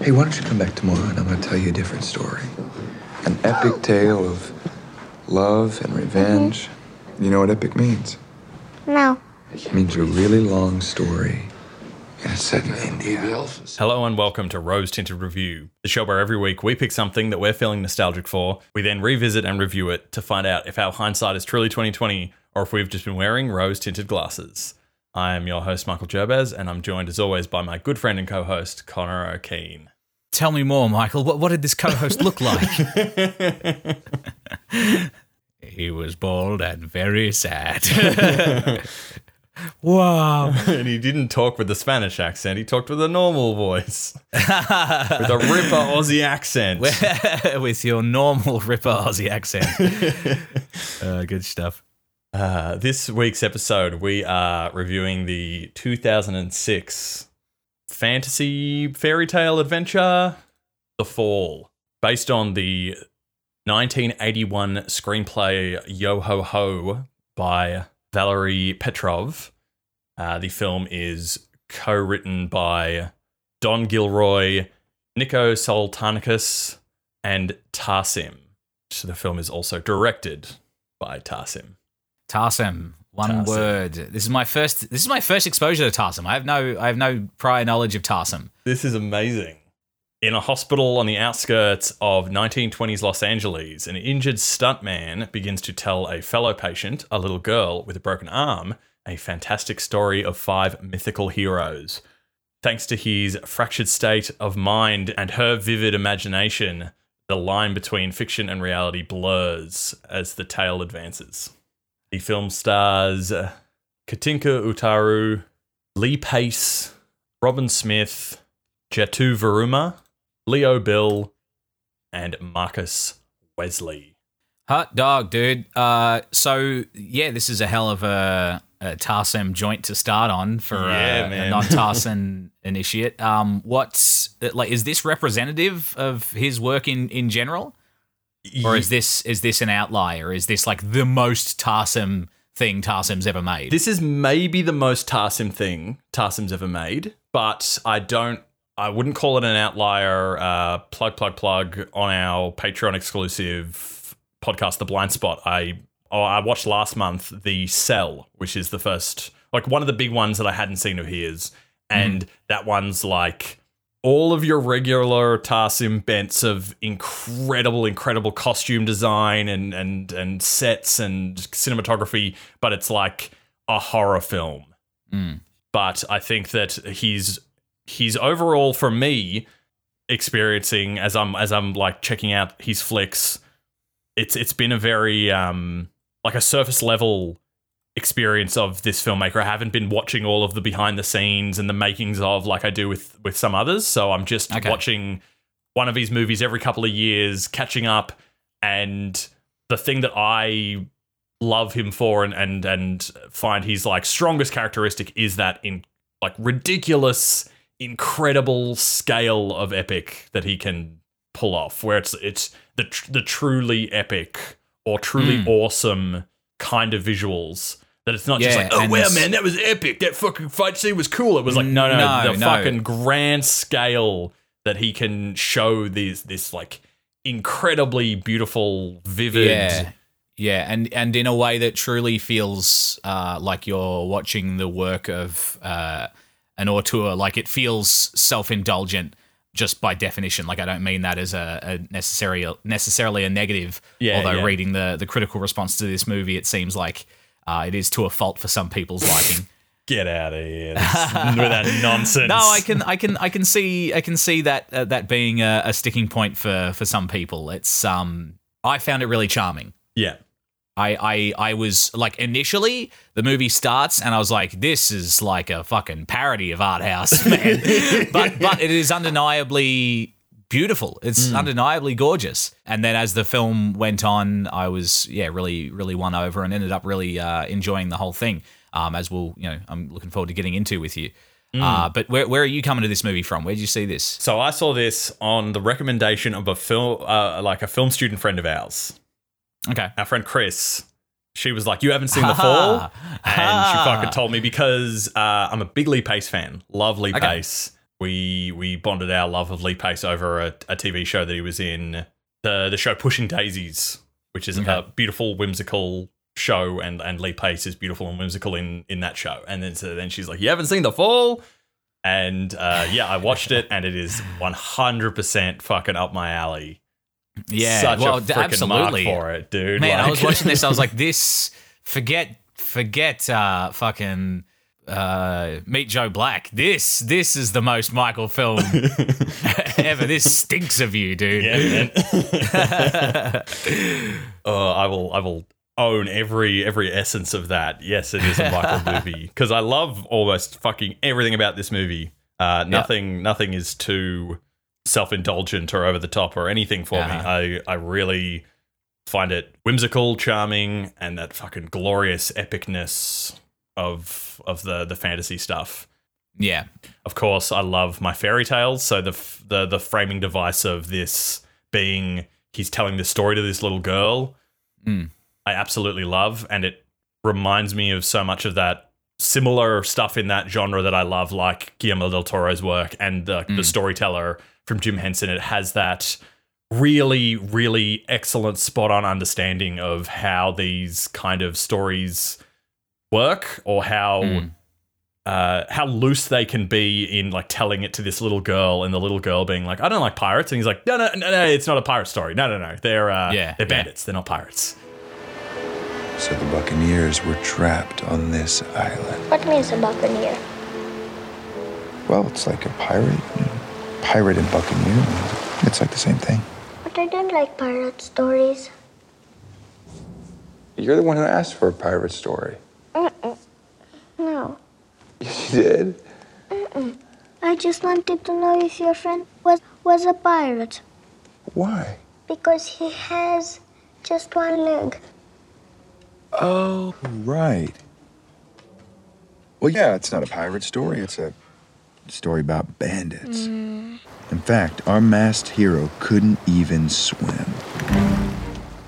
Hey, why don't you come back tomorrow and I'm going to tell you a different story? An epic tale of love and revenge. Mm-hmm. You know what epic means? No. It means a really long story. And it's set in India. Hello and welcome to Rose Tinted Review, the show where every week we pick something that we're feeling nostalgic for. We then revisit and review it to find out if our hindsight is truly 2020 or if we've just been wearing rose tinted glasses. I am your host Michael Gerbez, and I'm joined as always by my good friend and co-host Connor O'Keen. Tell me more, Michael. What, what did this co host look like? he was bald and very sad. wow. and he didn't talk with the Spanish accent; he talked with a normal voice, with a ripper Aussie accent. With your normal Ripper Aussie accent. Uh, good stuff. Uh, this week's episode, we are reviewing the 2006 fantasy fairy tale adventure, The Fall, based on the 1981 screenplay Yo Ho Ho by Valery Petrov. Uh, the film is co written by Dan Gilroy, Nico Soultanakis, and Tarsem. So the film is also directed by Tarsem. Tarsem. One Tarsem. word. This is my first. This is my first exposure to Tarsem. I have no. I have no prior knowledge of Tarsem. This is amazing. In a hospital on the outskirts of 1920s Los Angeles, an injured stuntman begins to tell a fellow patient, a little girl with a broken arm, a fantastic story of five mythical heroes. Thanks to his fractured state of mind and her vivid imagination, the line between fiction and reality blurs as the tale advances. The film stars uh, Catinca Untaru, Lee Pace, Robin Smith, Jeetu Verma, Leo Bill, and Marcus Wesley. Hot dog, dude. Uh, so yeah, this is a hell of a, a Tarsem joint to start on for Yeah, uh, a non-Tarsem initiate. Um, what like is this representative of his work in in general, or is this is this an outlier? Is this like the most Tarsem thing Tarsem's ever made? This is maybe the most Tarsem thing Tarsem's ever made, but I don't. I wouldn't call it an outlier. Uh, plug, plug, plug on our Patreon exclusive podcast, The Blind Spot. I oh, I watched last month the Cell, which is the first, like one of the big ones that I hadn't seen of his, and that one's like all of your regular Tarsem bents of incredible, incredible costume design and and and sets and cinematography, but it's like a horror film. Mm. But I think that he's he's overall for me experiencing as I'm as I'm like checking out his flicks, it's it's been a very um like a surface level experience of this filmmaker. I haven't been watching all of the behind the scenes and the makings of like I do with with some others. So I'm just Okay. watching one of his movies every couple of years, catching up, and the thing that I love him for and and and find his like strongest characteristic is that in like ridiculous, incredible scale of epic that he can pull off, where it's it's the tr- the truly epic or truly Mm. awesome kind of visuals. That it's not just Yeah, like, oh and wow, man, that was epic. That fucking fight scene was cool. It was like, no, no, No, the no. fucking grand scale that he can show these this like incredibly beautiful, vivid. Yeah. Yeah, and and in a way that truly feels uh, like you're watching the work of uh, an auteur. Like it feels self-indulgent just by definition. Like I don't mean that as a, a necessary necessarily a negative. Yeah, Although yeah. reading the the critical response to this movie, it seems like uh, it is to a fault for some people's liking. Get out of here with that nonsense. No, I can, I can, I can see, I can see that uh, that being a, a sticking point for for some people. It's um, I found it really charming. Yeah, I, I I was like initially the movie starts and I was like this is like a fucking parody of art house man but but it is undeniably beautiful. It's undeniably gorgeous. And then as the film went on I was yeah really really won over and ended up really uh, enjoying the whole thing um, as we'll you know I'm looking forward to getting into with you. Uh, but where, where are you coming to this movie from? Where did you see this? So I saw this on the recommendation of a film, uh, like a film student friend of ours, okay. Our friend Chris. She was like, "You haven't seen The Fall," and she fucking told me because uh, I'm a big Lee Pace fan. Love Lee Okay. Pace. We we bonded our love of Lee Pace over a, a TV show that he was in, the the show Pushing Daisies, which is Okay. a beautiful whimsical show, and and Lee Pace is beautiful and whimsical in in that show. And then so then she's like, "You haven't seen The Fall." And uh, yeah, I watched it, and it is 100% fucking up my alley. Yeah, Such well, absolutely. for it, dude. Man, I was watching this. I was like, this. Forget, forget, uh, fucking. Uh, meet Joe Black. This, this is the most Michael film ever. This stinks of you, dude. Yeah, oh, I will. I will own every every essence of that. Yes, it is a Michael movie because I love almost fucking everything about this movie. Uh, nothing, nothing is too self indulgent or over the top or anything for Uh-huh. me. I I really find it whimsical, charming, and that fucking glorious epicness of of the the fantasy stuff. Yeah, Of course, I love my fairy tales. So the f- the the framing device of this being he's telling this story to this little girl, Mm. I absolutely love, and it reminds me of so much of that similar stuff in that genre that I love, like Guillermo del Toro's work and the the storyteller from Jim Henson. It has that really, really excellent, spot on understanding of how these kind of stories work or how Mm. uh, how loose they can be in like telling it to this little girl and the little girl being like, I don't like pirates. And he's like, no, no, no, no, it's not a pirate story. No, no, no. They're, uh, Yeah, they're yeah. bandits. They're not pirates. So the Buccaneers were trapped on this island. What means a buccaneer? Well, it's like a pirate. Pirate and Buccaneer. It's like the same thing. But I don't like pirate stories. You're the one who asked for a pirate story. No. Yes, you did. I just wanted to know if your friend was was a pirate Why? because he has just one leg. Oh, right. Well, yeah, it's not a pirate story. It's a story about bandits. Mm. In fact, our masked hero couldn't even swim.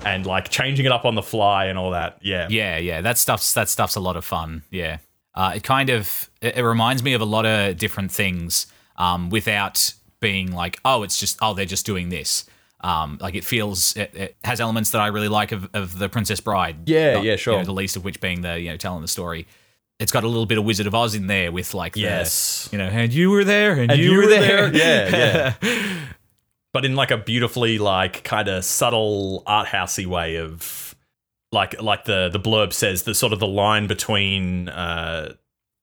And like changing it up on the fly and all that. Yeah. yeah, yeah. That stuff's that stuff's a lot of fun. Yeah, uh, it kind of it, it reminds me of a lot of different things um, without being like, oh, it's just oh, they're just doing this. Um, like it feels it, it has elements that I really like of, of the Princess Bride. Yeah, Not- yeah, you sure. know, the least of which being the you know telling the story. It's got a little bit of Wizard of Oz in there with like the, Yes. you know, and you were there, and, And you, were there. Yeah, yeah. but in like a beautifully like kind of subtle art housey way of like like the the blurb says the sort of the line between uh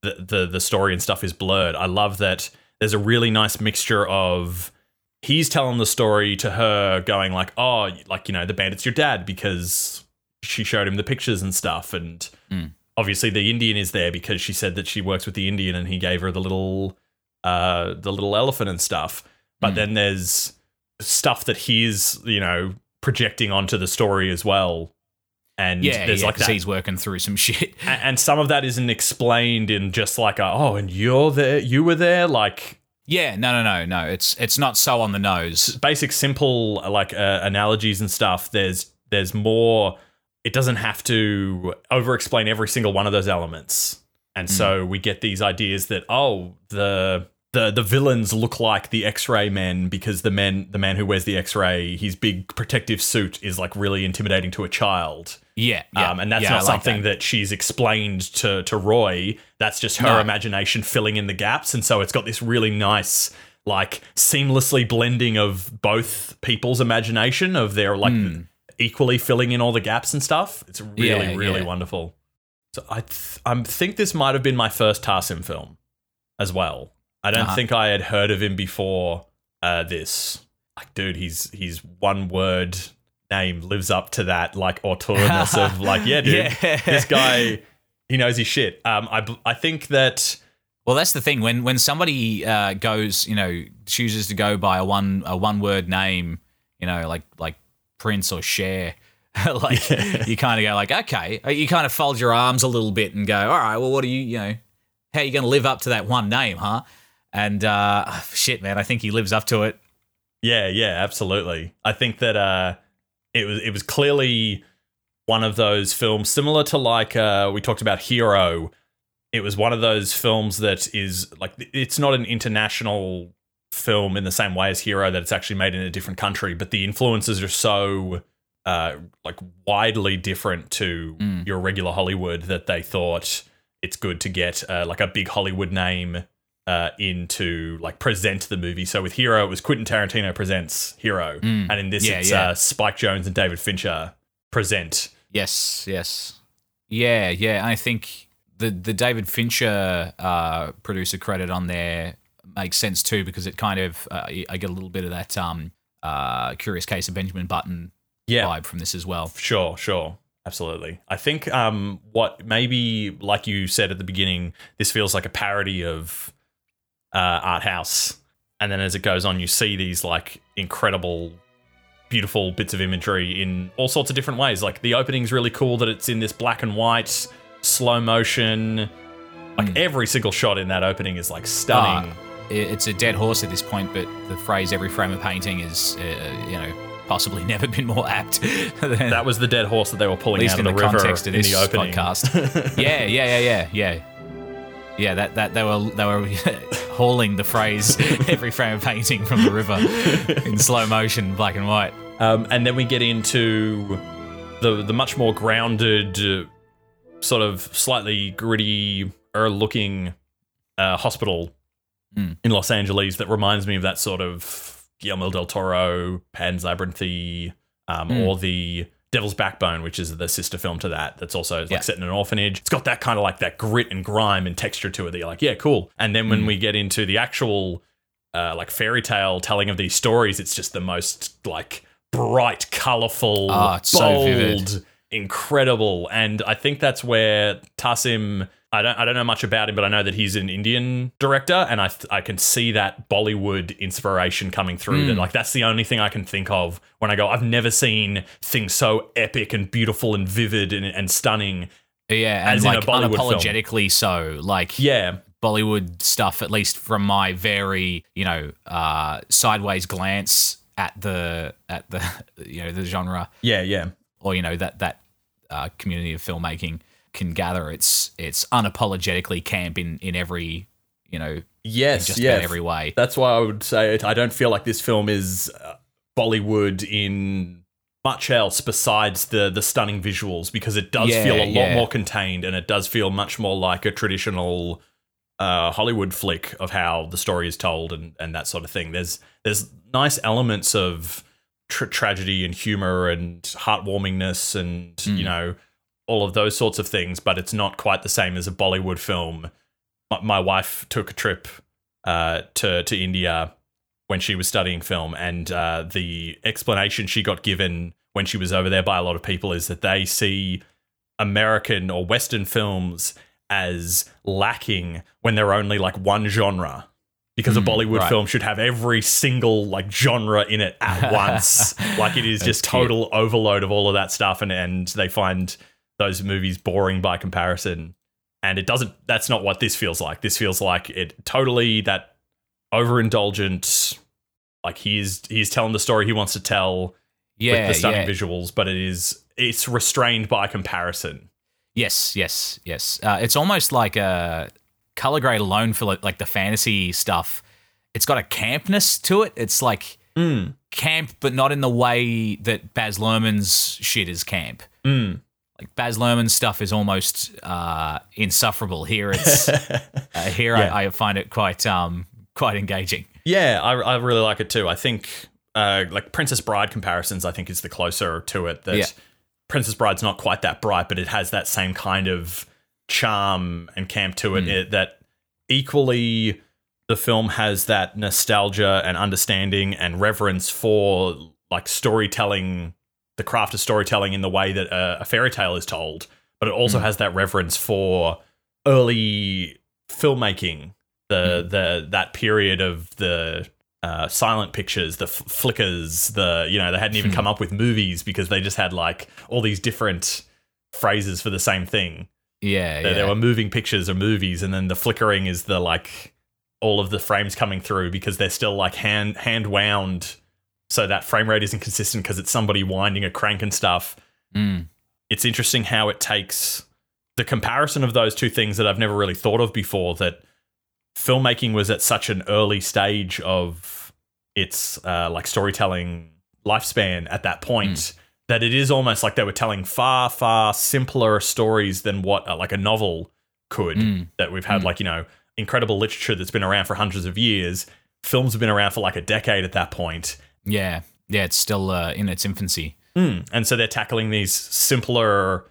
the the the story and stuff is blurred. I love that there's a really nice mixture of he's telling the story to her going like oh like you know the bandit's your dad because she showed him the pictures and stuff and Mm. obviously the indian is there because she said that she works with the indian and he gave her the little uh the little elephant and stuff but Mm. then there's stuff that he's you know projecting onto the story as well and Yeah, there's yeah, like that he's working through some shit. a- and some of that isn't explained in just like a, oh and you're there you were there like Yeah, no, no, no, no. It's it's not so on the nose. basic simple like uh, analogies and stuff there's there's more it doesn't have to over explain every single one of those elements and so we get these ideas that oh the the the villains look like the x-ray men because the men the man who wears the x-ray his big protective suit is like really intimidating to a child Yeah, yeah, um, and that's yeah, not like something that. she's explained to to Roy. That's just her No. imagination filling in the gaps, and so it's got this really nice, like seamlessly blending of both people's imagination of their like equally filling in all the gaps and stuff. It's really. Yeah, really wonderful. So I th- I think this might have been my first Tarsem film as well. I don't Uh-huh. think I had heard of him before uh, this. Like, dude, he's he's one word name lives up to that like autonomous of like, yeah, dude, Yeah. this guy he knows his shit. Um, I I think that Well, that's the thing when when somebody uh, goes, you know, chooses to go by a one a one word name, you know, like like Prince or Cher. like you kind of go like, okay, Uh, you kind of fold your arms a little bit and go, all right, well, what are you, you know, how are you going to live up to that one name, huh? And uh, shit, man, I think he lives up to it. Yeah, yeah, absolutely. I think that uh, it was it was clearly one of those films similar to like uh, we talked about Hero. it was one of those films that is like it's not an international film in the same way as Hero that it's actually made in a different country, but the influences are so uh, like widely different to Mm. your regular Hollywood that they thought it's good to get uh, like a big Hollywood name uh, in to like present the movie. So with Hero, it was Quentin Tarantino presents Hero, and in this, Mm. Yeah, it's yeah. Uh, Spike Jonze and David Fincher present. Yes, yes. Yeah, yeah. I think the the David Fincher uh, producer credit on there makes sense too because it kind of uh, I get a little bit of that um uh Curious Case of Benjamin Button Yeah, vibe from this as well. Sure, sure. Absolutely. I think um what maybe like you said at the beginning, this feels like a parody of uh art house. And then as it goes on, you see these like incredible beautiful bits of imagery in all sorts of different ways. Like the opening's really cool that it's in this black and white, slow motion. Like every single shot in that opening is like stunning. Uh, it's a dead horse at this point, but the phrase "every frame of painting" is uh, you know possibly never been more apt. that was the dead horse that they were pulling out in of the, the, river context of in this the opening. podcast. yeah, yeah, yeah, yeah, yeah. Yeah, that, that they were they were hauling the phrase "every frame of painting" from the river in slow motion, black and white. Um, and then we get into the the much more grounded, uh, sort of slightly gritty looking uh, hospital Mm. in Los Angeles that reminds me of that sort of Guillermo del Toro, Pan's Labyrinthy, um, Mm. or the Devil's Backbone, which is the sister film to that. That's also like Yeah. set in an orphanage. It's got that kind of like that grit and grime and texture to it. That you're like, yeah, cool. And then when Mm. we get into the actual uh, like fairy tale telling of these stories, it's just the most like bright, colorful, Ah, it's so bold, incredible. And I think that's where Tarsem. I don't, I don't know much about him, but I know that he's an Indian director, and I, th- I can see that Bollywood inspiration coming through. Mm. That like that's the only thing I can think of when I go. I've never seen things so epic and beautiful and vivid and, and stunning. Yeah, and As in a like Bollywood film. unapologetically so. Like Yeah, Bollywood stuff, at least from my very you know uh, sideways glance at the at the you know the genre yeah, yeah. or you know that that uh, community of filmmaking can gather. It's it's unapologetically camp in in every you know in Yes, just about every way. That's why I would say it. I don't feel like this film is uh, Bollywood in much else besides the the stunning visuals because it does Yeah, feel a lot yeah. more contained and it does feel much more like a traditional uh, Hollywood flick of how the story is told and, and that sort of thing. There's there's nice elements of tra- tragedy and humor and heartwarmingness and Mm. you know all of those sorts of things, but it's not quite the same as a Bollywood film. My, my wife took a trip uh, to to India when she was studying film, and uh, the explanation she got given when she was over there by a lot of people is that they see American or Western films as lacking when they're only like one genre. Because a Bollywood right. film should have every single like genre in it at once. like it is just cute. total overload of all of that stuff, and and they find those movies boring by comparison. And it doesn't. That's not what this feels like. This feels like it totally that overindulgent. Like he's he's telling the story he wants to tell Yeah, with the stunning yeah. visuals, but it is it's restrained by comparison. Yes, yes, yes. Uh, it's almost like a color grade alone for like, like the fantasy stuff. It's got a campness to it. It's like Mm. camp, but not in the way that Baz Luhrmann's shit is camp. Mm. Like Baz Luhrmann's stuff is almost uh, insufferable. Here, it's uh, here Yeah. I, I find it quite um quite engaging. Yeah, I, I really like it too. I think uh, like Princess Bride comparisons, I think is the closer to it. That Yeah. Princess Bride's not quite that bright, but it has that same kind of charm and camp to it. Mm. it that equally, the film has that nostalgia and understanding and reverence for like storytelling, the craft of storytelling in the way that a, a fairy tale is told. But it also Mm. has that reverence for early filmmaking the the that period of the uh, silent pictures, the f- flickers, the you know they hadn't even Hmm. come up with movies because they just had like all these different phrases for the same thing. Yeah, There, yeah. there were moving pictures or movies, and then the flickering is the like all of the frames coming through because they're still like hand hand wound, so that frame rate isn't consistent because it's somebody winding a crank and stuff. Mm. it's interesting how it takes the comparison of those two things that I've never really thought of before that filmmaking was at such an early stage of its uh, like storytelling lifespan at that point that it is almost like they were telling far far simpler stories than what uh, like a novel could that we've had. Like you know incredible literature that's been around for hundreds of years. Films have been around for like a decade at that point Yeah, yeah, it's still uh, in its infancy. Mm. And so they're tackling these simpler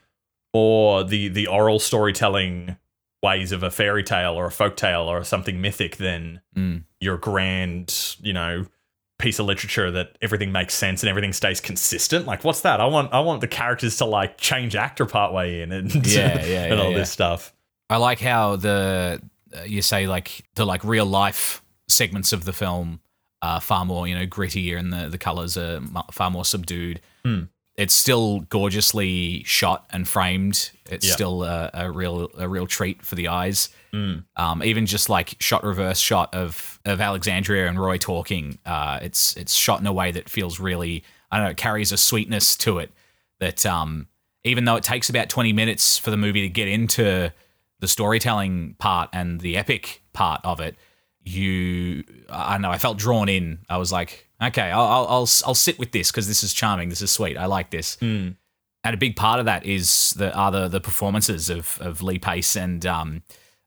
or the the oral storytelling ways of a fairy tale or a folk tale or something mythic than Mm. your grand, you know, piece of literature that everything makes sense and everything stays consistent. Like what's that? I want I want the characters to like change actor partway in and Yeah, yeah, and yeah, all yeah. this stuff. I like how the uh, you say like the like real life segments of the film are far more you know grittier and the the colors are far more subdued. Hmm. It's still gorgeously shot and framed. It's Yeah. still a, a real a real treat for the eyes. Hmm. Um, even just like shot reverse shot of of Alexandria and Roy talking. Uh, it's it's shot in a way that feels really I don't know it carries a sweetness to it that um, even though it takes about 20 minutes for the movie to get into the storytelling part and the epic part of it, you, I don't know, I felt drawn in. I was like, okay, I'll, I'll, I'll, I'll sit with this because this is charming. This is sweet. I like this. And a big part of that is the are the, the performances of, of Lee Pace and um,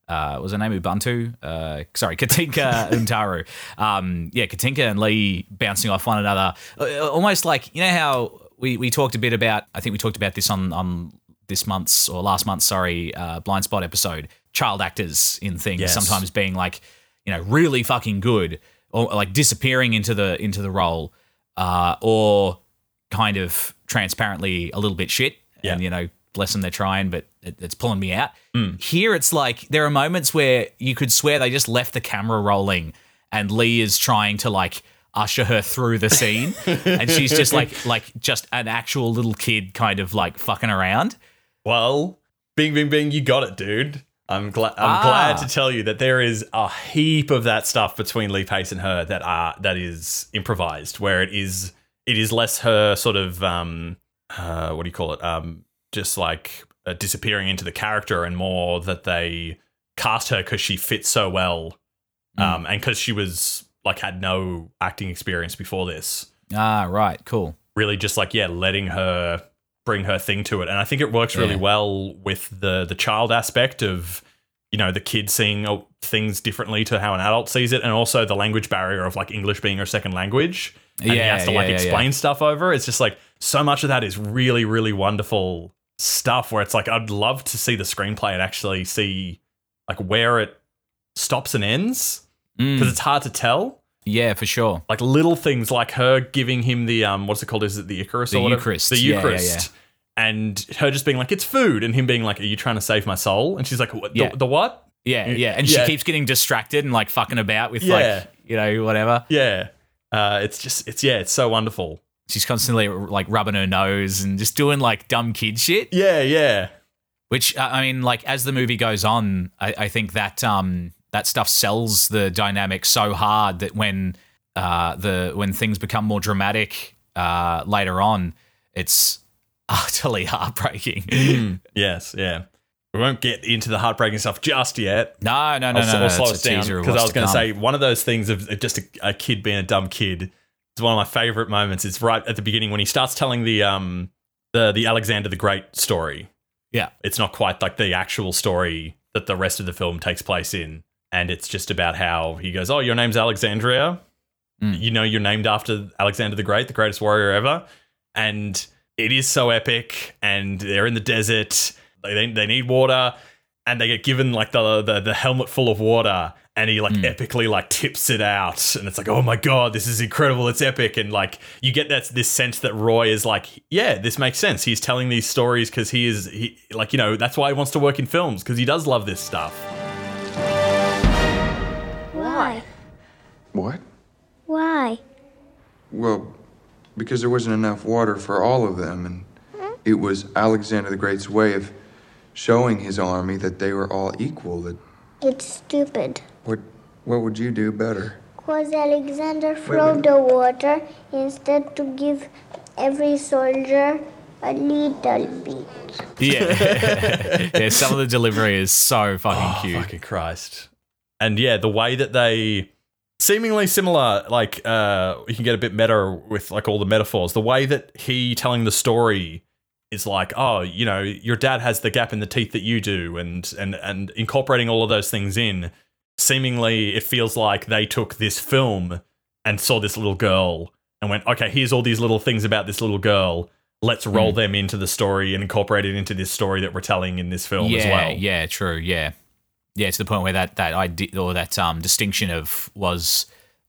uh, was her name Ubuntu? Uh, sorry, Catinca Untaru. Um, yeah, Catinca and Lee bouncing off one another, Uh, almost like you know how we, we talked a bit about. I think we talked about this on on this month's or last month's sorry uh, blind spot episode. Child actors in things Yes. sometimes being like you know really fucking good or like disappearing into the into the role, uh, or kind of transparently a little bit shit. Yeah. And you know, bless them, they're trying, but it, it's pulling me out. Here, it's like there are moments where you could swear they just left the camera rolling, and Lee is trying to like usher her through the scene, and she's just like like just an actual little kid, kind of like fucking around. Well, bing, bing, bing, you got it, dude. I'm glad. I'm Ah. glad to tell you that there is a heap of that stuff between Lee Pace and her that are that is improvised, where it is it is less her sort of um uh what do you call it um just like uh, disappearing into the character, and more that they cast her because she fits so well, um and because she was like had no acting experience before this Ah, right, cool. really just like yeah letting her bring her thing to it. And i think it works really Yeah. well with the the child aspect of you know the kid seeing uh, things differently to how an adult sees it and also the language barrier of like english being her second language and he Yeah, has to yeah, like yeah, explain stuff over. It's just like so much of that is really really wonderful stuff where it's like i'd love to see the screenplay and actually see like where it stops and ends Mm, because it's hard to tell yeah, for sure. like little things like her giving him the um what's it called is it the Icarus The or whatever? Eucharist. the Yeah, yeah, Eucharist and her just being like it's food and him being like are you trying to save my soul and she's like what, Yeah. the, the what Yeah, yeah, and Yeah. she keeps getting distracted and like fucking about with Yeah. like you know whatever. yeah uh it's just it's yeah it's so wonderful She's constantly like rubbing her nose and just doing like dumb kid shit. yeah yeah Which I mean, like as the movie goes on, I, I think that um that stuff sells the dynamic so hard that when uh the when things become more dramatic uh later on, it's utterly heartbreaking. yes yeah we won't get into the heartbreaking stuff just yet No, no, no, I'll, no, I'll no. slow it's us down because I was going to say one of those things of just a, a kid being a dumb kid is one of my favorite moments. It's right at the beginning when he starts telling the um the the Alexander the Great story. yeah, It's not quite like the actual story that the rest of the film takes place in, and it's just about how he goes, "Oh, your name's Alexandria. Mm. You know, you're named after Alexander the Great, the greatest warrior ever." And it is so epic, and they're in the desert. They they need water, and they get given like the the, the helmet full of water, and he like epically like tips it out, and it's like, oh my god, this is incredible, it's epic, and like you get that this sense that Roy is like, yeah, this makes sense. He's telling these stories because he is he like you know that's why he wants to work in films because he does love this stuff. Why? What? Why? Well, because there wasn't enough water for all of them, and it was Alexander the Great's way of showing his army that they were all equal. That It's stupid. what what would you do better? Cause Alexander threw the water instead to give every soldier a little bit. Yeah. yeah, some of the delivery is so fucking oh, cute. Fucking Christ. And yeah, the way that they seemingly similar, like uh you can get a bit meta with like all the metaphors. The way that he telling the story is like, oh, you know, your dad has the gap in the teeth that you do, and and and incorporating all of those things in. Seemingly, it feels like they took this film and saw this little girl and went, okay, here's all these little things about this little girl. Let's roll them into the story and incorporate it into this story that we're telling in this film yeah, as well. yeah, true, yeah. Yeah, to the point where that that idea or that um distinction of was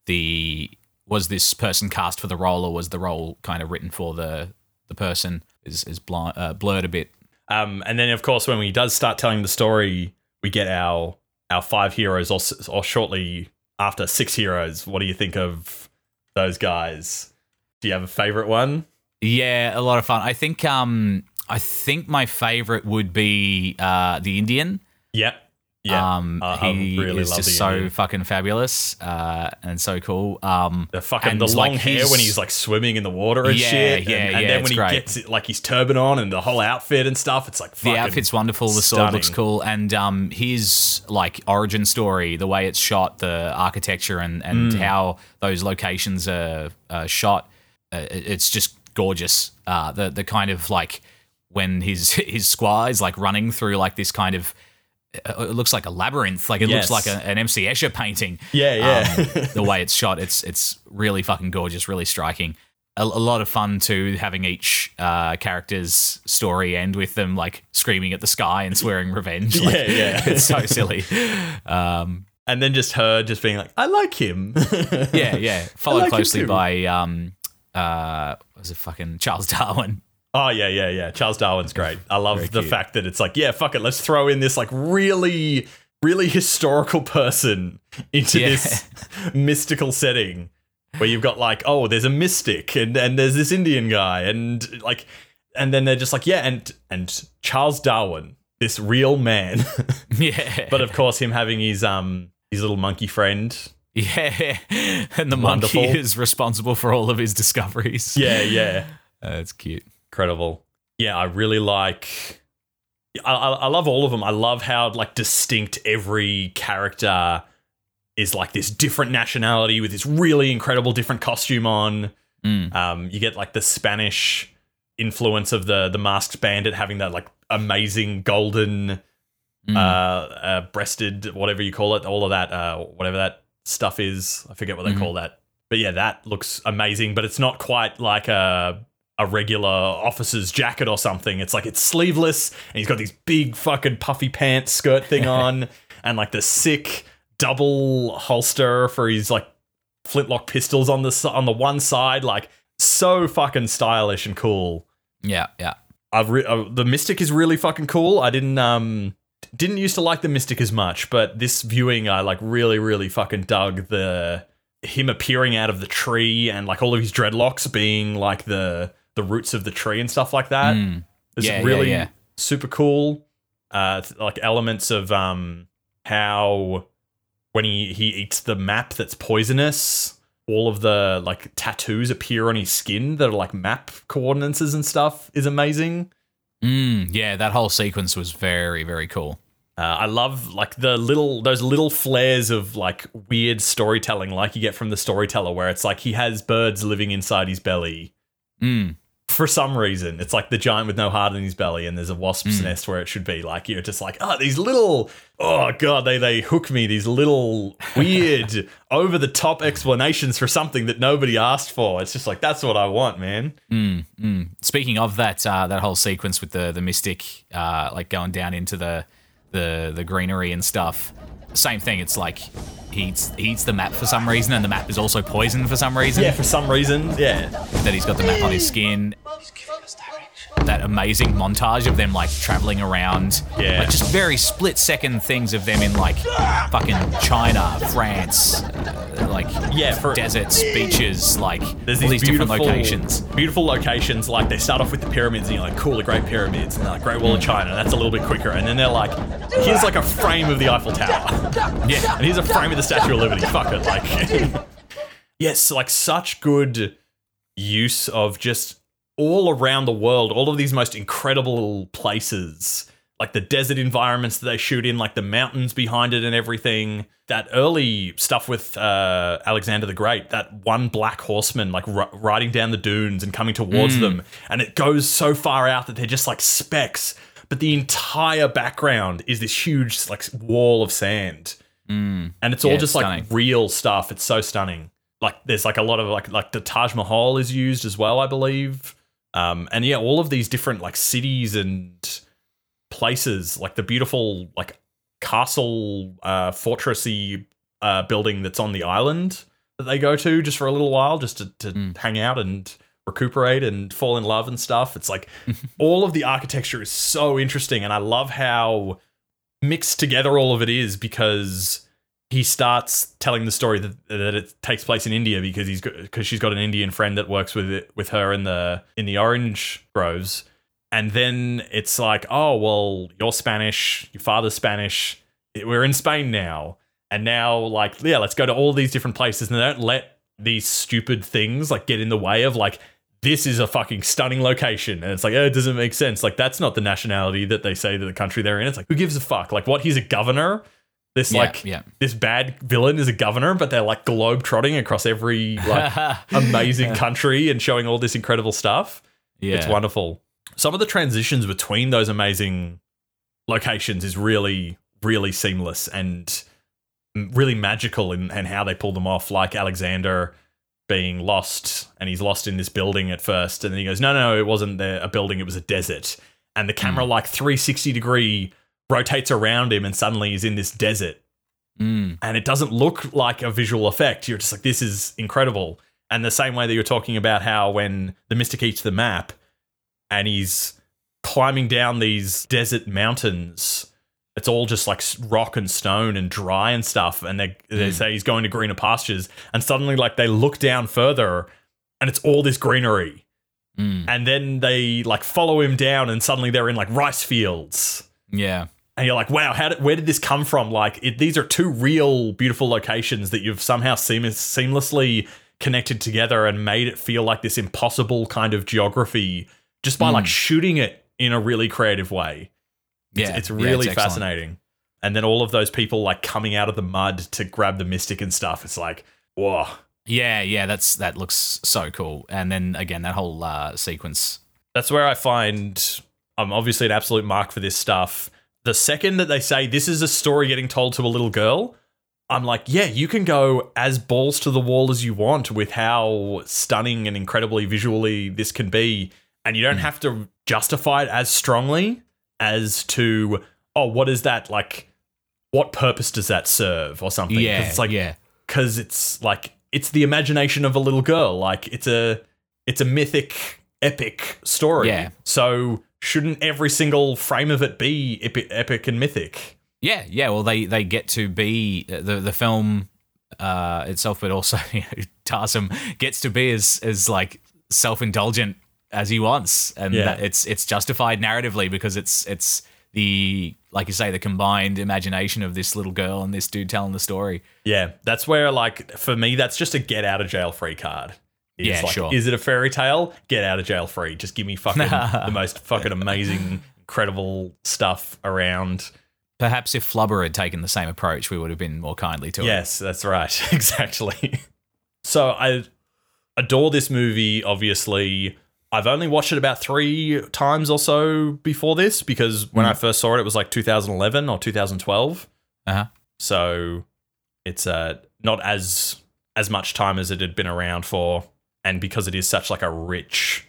the was this person cast for the role or was the role kind of written for the the person is is bl- uh, blurred a bit. Um, and then, of course, when he does start telling the story, we get our our five heroes, or, or shortly after six heroes. What do you think of those guys? Do you have a favorite one? Yeah, a lot of fun. I think um I think my favorite would be uh the Indian. Yep. Yeah. Um I he really is just so fucking fabulous uh and so cool. Um the fucking and, the long like, hair his- when he's like swimming in the water and Yeah, shit. yeah, and, and yeah, then when he great. gets it, like his turban on and the whole outfit and stuff, it's like fucking the outfit's wonderful. The sword looks cool, and um, his like origin story, the way it's shot, the architecture, and and Mm. how those locations are, are shot, uh, it's just gorgeous. Uh, the the kind of like when his his squire is like running through like this kind of. Uh, It looks like a labyrinth. Like it Yes. looks like a, an MC Escher painting. Yeah, yeah. Um, the way it's shot, it's it's really fucking gorgeous, really striking. A, a lot of fun too, having each uh, character's story end with them like screaming at the sky and swearing revenge. Like, Yeah, yeah. it's so silly. Um, and then just her just being like, I like him. yeah, yeah. Followed like closely by um, uh, what was it fucking Charles Darwin? Oh yeah, yeah, yeah. Charles Darwin's great. I love Very the cute. fact that it's like, yeah, fuck it, let's throw in this like really, really historical person into Yeah. this mystical setting where you've got like, oh, there's a mystic and and there's this Indian guy and like, and then they're just like, yeah, and and Charles Darwin, this real man, yeah, but of course him having his um his little monkey friend. yeah, and the Wonderful. monkey is responsible for all of his discoveries. Yeah, yeah. uh, it's cute. Incredible. Yeah, I really like. I, I, I love all of them. I love how like distinct every character is. Like this different nationality with this really incredible different costume on. Mm. Um, you get like the Spanish influence of the the masked bandit having that like amazing golden Mm. uh, uh breasted whatever you call it all of that uh whatever that stuff is i forget what they Mhm. call that but yeah that looks amazing but it's not quite like a a regular officer's jacket or something it's like it's sleeveless and he's got these big fucking puffy pants skirt thing on and like the sick double holster for his like flintlock pistols on the on the one side like so fucking stylish and cool yeah, yeah. I've re- uh, the Mystic is really fucking cool. I didn't um didn't used to like the Mystic as much, but this viewing I like really really fucking dug the him appearing out of the tree and like all of his dreadlocks being like the the roots of the tree and stuff like that. Mm. Yeah, yeah, really yeah. super cool. Uh, like elements of um how when he he eats the map that's poisonous, all of the like tattoos appear on his skin that are like map coordinates and stuff is amazing. Mm, yeah, that whole sequence was very, very cool. Uh, I love like the little those little flares of like weird storytelling, like you get from the storyteller, where it's like he has birds living inside his belly Mm. For some reason. It's like the giant with no heart in his belly, and there's a wasp's Mm. nest where it should be. Like you're just like, oh, these little, oh god, they they hook me. These little weird, over the top explanations for something that nobody asked for. It's just like that's what I want, man. Mm, mm. Speaking of that, uh, that whole sequence with the the mystic, uh, like going down into the the the greenery and stuff. Same thing. It's like he eats, he eats the map for some reason, and the map is also poisoned for some reason. Yeah, for some reason, yeah. That he's got the map on his skin. That amazing montage of them like traveling around. Yeah. Like just very split second things of them in like fucking China, France, uh, like Yeah, for- deserts, beaches, like There's all these, these different beautiful locations. Beautiful locations. Like they start off with the pyramids, and you're like, cool, the Great Pyramids, and they're like Great Wall of China. That's a little bit quicker, and then they're like, here's like a frame of the Eiffel Tower, Yeah. and here's a frame of the Statue of Liberty. Fuck it, like, yes, like such good use of just all around the world, all of these most incredible places, like the desert environments that they shoot in, like the mountains behind it and everything. That early stuff with uh, Alexander the Great, that one black horseman like r- riding down the dunes and coming towards them, and it goes so far out that they're just like specks. But the entire background is this huge like wall of sand, and it's all Yeah, just stunning. like real stuff. It's so stunning. Like there's like a lot of like like the Taj Mahal is used as well, I believe. Um, and yeah, all of these different like cities and places, like the beautiful like castle uh fortressy uh building that's on the island that they go to just for a little while just to, to hang out and recuperate and fall in love and stuff. It's like all of the architecture is so interesting and I love how mixed together all of it is because he starts telling the story that, that it takes place in India because he's because she's got an Indian friend that works with it with her in the in the orange groves, and then it's like, oh well, you're Spanish, your father's Spanish, we're in Spain now, and now like yeah, let's go to all these different places, and they don't let these stupid things like get in the way of like this is a fucking stunning location. And it's like oh, it doesn't make sense. Like that's not the nationality that they say to the country they're in. It's like who gives a fuck? Like what he's a governor this Yeah, like yeah. this bad villain is a governor, but they're like globe trotting across every like amazing country and showing all this incredible stuff. Yeah. It's wonderful. Some of the transitions between those amazing locations is really, really seamless and really magical in, in how they pull them off. Like Alexander being lost and he's lost in this building at first, and then he goes, No, no, it wasn't a building, it was a desert. And the hmm. camera like 360 degree rotates around him and suddenly he's in this desert Mm. and it doesn't look like a visual effect. You're just like, this is incredible. And the same way that you're talking about how when the Mystic eats the map and he's climbing down these desert mountains, it's all just like rock and stone and dry and stuff. And they, they say he's going to greener pastures. And suddenly, like, they look down further and it's all this greenery. Mm. And then they like follow him down and suddenly they're in like rice fields Yeah. And you're like, wow, how did, where did this come from? Like, it, these are two real beautiful locations that you've somehow seam- seamlessly connected together and made it feel like this impossible kind of geography just by like shooting it in a really creative way. It's, Yeah. it's Yeah, really excellent. fascinating. And then all of those people like coming out of the mud to grab the mystic and stuff. It's like, whoa. Yeah, yeah, that's that looks so cool. And then again, that whole uh, sequence. that's where I find I'm obviously an absolute mark for this stuff. The second that they say this is a story getting told to a little girl, I'm like, yeah, you can go as balls to the wall as you want with how stunning and incredibly visually this can be. And you don't hmm. have to justify it as strongly as to, oh, what is that like? What purpose does that serve or something? Yeah, it's like, yeah, because it's like it's the imagination of a little girl like it's a it's a mythic epic story Yeah. so shouldn't every single frame of it be epic, epic and mythic yeah, yeah. Well, they they get to be the the film uh, itself, but also you know, gets to be as as like self indulgent as he wants, and Yeah. it's it's justified narratively because it's it's the like you say the combined imagination of this little girl and this dude telling the story. yeah that's where like for me that's just a get out of jail free card It's Yeah, like, sure. is it a fairy tale get out of jail free just give me fucking the most fucking amazing incredible stuff around Perhaps if Flubber had taken the same approach, we would have been more kindly to it. Yes, that's right. Exactly. So I adore this movie, obviously. I've only watched it about three times or so before this because when I first saw it, it was like 2011 or 2012. Uh-huh. So it's uh, not as as much time as it had been around for, and because it is such like a rich,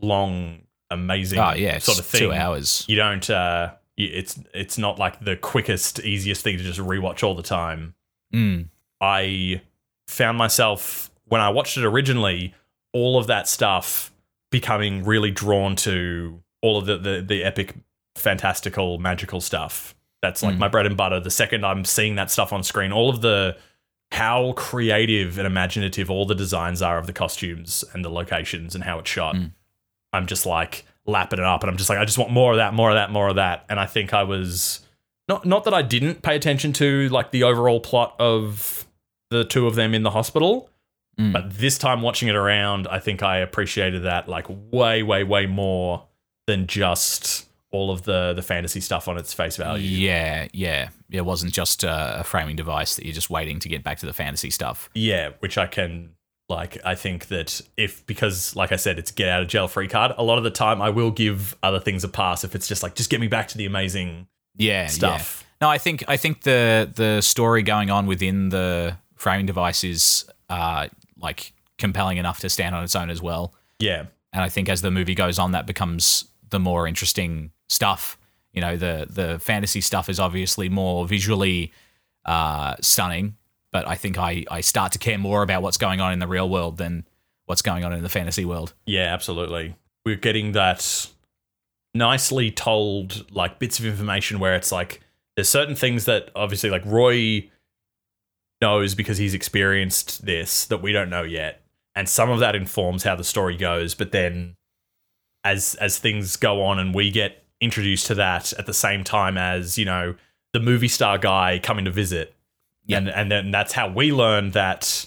long, amazing Oh yeah, sort of thing, two hours. you don't uh it's it's not like the quickest easiest thing to just rewatch all the time Mm. i found myself when i watched it originally all of that stuff becoming really drawn to all of the the, the epic fantastical magical stuff that's like Mm. my bread and butter the second i'm seeing that stuff on screen all of the how creative and imaginative all the designs are of the costumes and the locations and how it's shot Mm. I'm just like lapping it up and I'm just like, I just want more of that, more of that, more of that. And I think I was not not that I didn't pay attention to like the overall plot of the two of them in the hospital, But this time watching it around, I think I appreciated that like way, way, way more than just all of the the fantasy stuff on its face value. Yeah, yeah. It wasn't just a, a framing device that you're just waiting to get back to the fantasy stuff. Yeah, which I can like. I think that if because like I said, it's get out of jail free card. A lot of the time, I will give other things a pass if it's just like just get me back to the amazing Yeah, stuff. yeah. No, I think I think the the story going on within the framing device is uh like compelling enough to stand on its own as well. Yeah, And I think as the movie goes on, that becomes the more interesting stuff. You know, the the fantasy stuff is obviously more visually uh, stunning, but I think I I start to care more about what's going on in the real world than what's going on in the fantasy world. yeah, absolutely. We're getting that nicely told like bits of information where it's like there's certain things that obviously like Roy knows because he's experienced this that we don't know yet and some of that informs how the story goes but then as as things go on and we get introduced to that at the same time as you know the movie star guy coming to visit. And and then that's how we learn that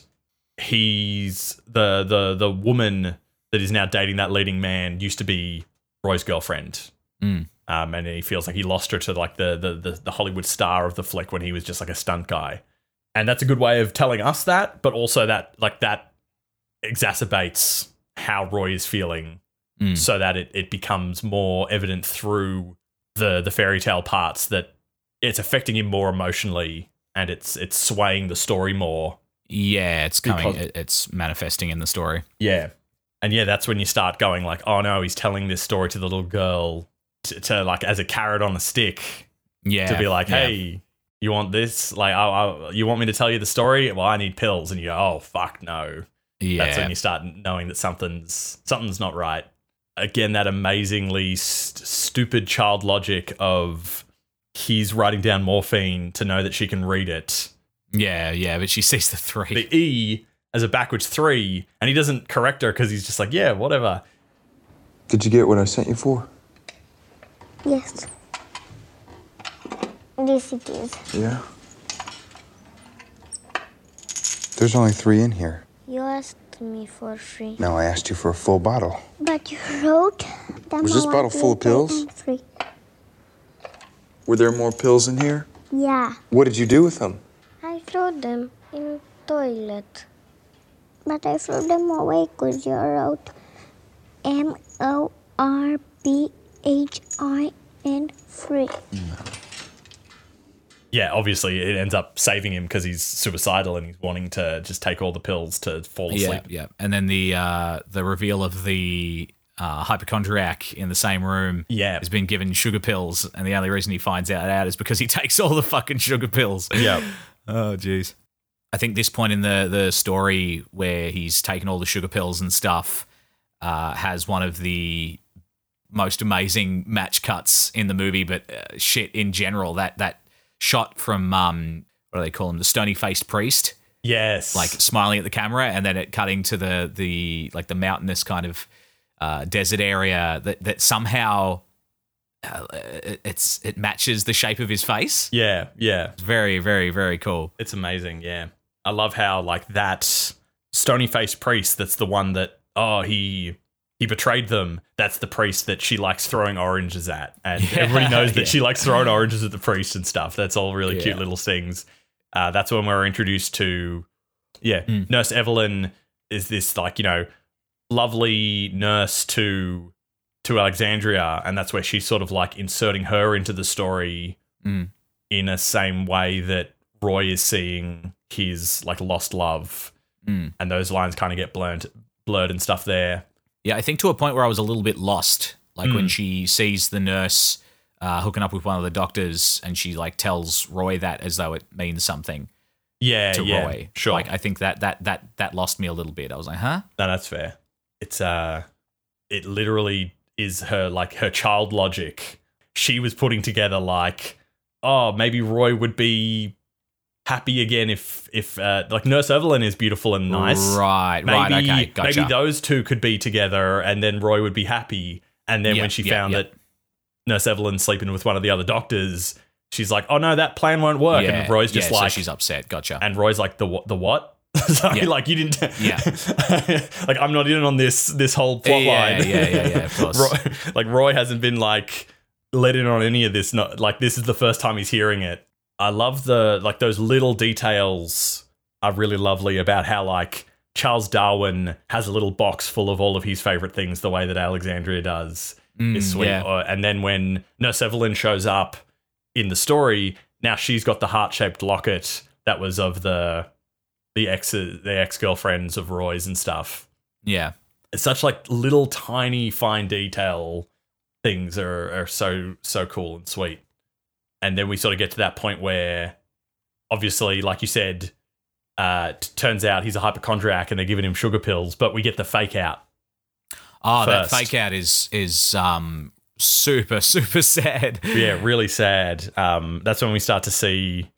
he's the the the woman that is now dating that leading man used to be Roy's girlfriend. Mm. um, and he feels like he lost her to like the, the the the Hollywood star of the flick when he was just like a stunt guy, and that's a good way of telling us that, but also that like that exacerbates how Roy is feeling, Mm. so that it it becomes more evident through the the fairy tale parts that it's affecting him more emotionally and it's it's swaying the story more. Yeah, it's coming. Because- it- it's manifesting in the story. Yeah. And yeah, that's when you start going like, oh no, he's telling this story to the little girl to, to like as a carrot on a stick Yeah, to be like, yeah. hey, you want this? Like, oh, oh, you want me to tell you the story? Well, I need pills. And you go, oh, fuck no. yeah, That's when you start knowing that something's something's not right. Again, that amazingly st- stupid child logic of he's writing down morphine to know that she can read it. yeah, yeah. But she sees the three. The E as a backwards three, and he doesn't correct her because he's just like, yeah, whatever. Did you get what I sent you for? Yes. This it is. Yeah. There's only three in here. You asked me for free. Now I asked you for a full bottle. But you wrote them Was this bottle full of pills? Free. Were there more pills in here? Yeah. What did you do with them? I threw them in toilet. But I threw them away because you wrote M O R B H I N free. Mm. Yeah, obviously it ends up saving him because he's suicidal and he's wanting to just take all the pills to fall asleep. yeah. And then the uh, the reveal of the uh, hypochondriac in the same room. Yeah. has been given sugar pills, and the only reason he finds out out is because he takes all the fucking sugar pills. Yeah. Oh, jeez. I think this point in the the story where he's taken all the sugar pills and stuff uh, has one of the most amazing match cuts in the movie, but uh, shit in general. That that shot from um, what do they call him? The stony faced priest, Yes. like smiling at the camera, and then it cutting to the the like the mountainous kind of uh, desert area that that somehow. Uh, it- it's it matches the shape of his face. Yeah, yeah. It's very, very, very cool. It's amazing, yeah. I love how like that stony faced priest that's the one that oh he he betrayed them. That's the priest that she likes throwing oranges at. And Yeah, everybody knows that yeah. she likes throwing oranges at the priest and stuff. That's all really Yeah. cute little things. Uh, that's when we're introduced to yeah, Hmm. Nurse Evelyn is this like, you know, lovely nurse to to Alexandria, and that's where she's sort of like inserting her into the story Mm. in a same way that Roy is seeing his like lost love, Mm. and those lines kind of get blurred, blurred and stuff there. Yeah, I think to a point where I was a little bit lost. Like Hmm. when she sees the nurse uh, hooking up with one of the doctors, and she like tells Roy that as though it means something Yeah, to yeah, Roy. sure. Like I think that that that that lost me a little bit. I was like, huh? no, that's fair. It's uh, it literally is her like her child logic. She was putting together like, oh, maybe Roy would be happy again if if uh, like Nurse Evelyn is beautiful and nice. Right, maybe, right, okay, gotcha. maybe those two could be together and then Roy would be happy. And then Yeah, when she yeah, found yeah. that Nurse Evelyn's sleeping with one of the other doctors, she's like, oh no, that plan won't work. yeah, and Roy's just yeah, so like, she's upset. Gotcha. and Roy's like, the, the what? Sorry, Yeah. like you didn't. Yeah. like I'm not in on this this whole plot yeah, line. yeah, yeah, yeah, of course. Roy, like Roy hasn't been like let in on any of this. Not like this is the first time he's hearing it. I love the like those little details are really lovely about how like Charles Darwin has a little box full of all of his favorite things, the way that Alexandria does is sweet. Mm, yeah. Or- and then when Nurse Evelyn shows up in the story, now she's got the heart shaped locket that was of the the ex the ex girlfriends of Roy's and stuff Yeah. it's such like little tiny fine detail things are, are so so cool and sweet and then we sort of get to that point where obviously like you said uh t- turns out he's a hypochondriac and they're giving him sugar pills but we get the fake out Oh, that fake out is is um super super sad. yeah really sad um that's when we start to see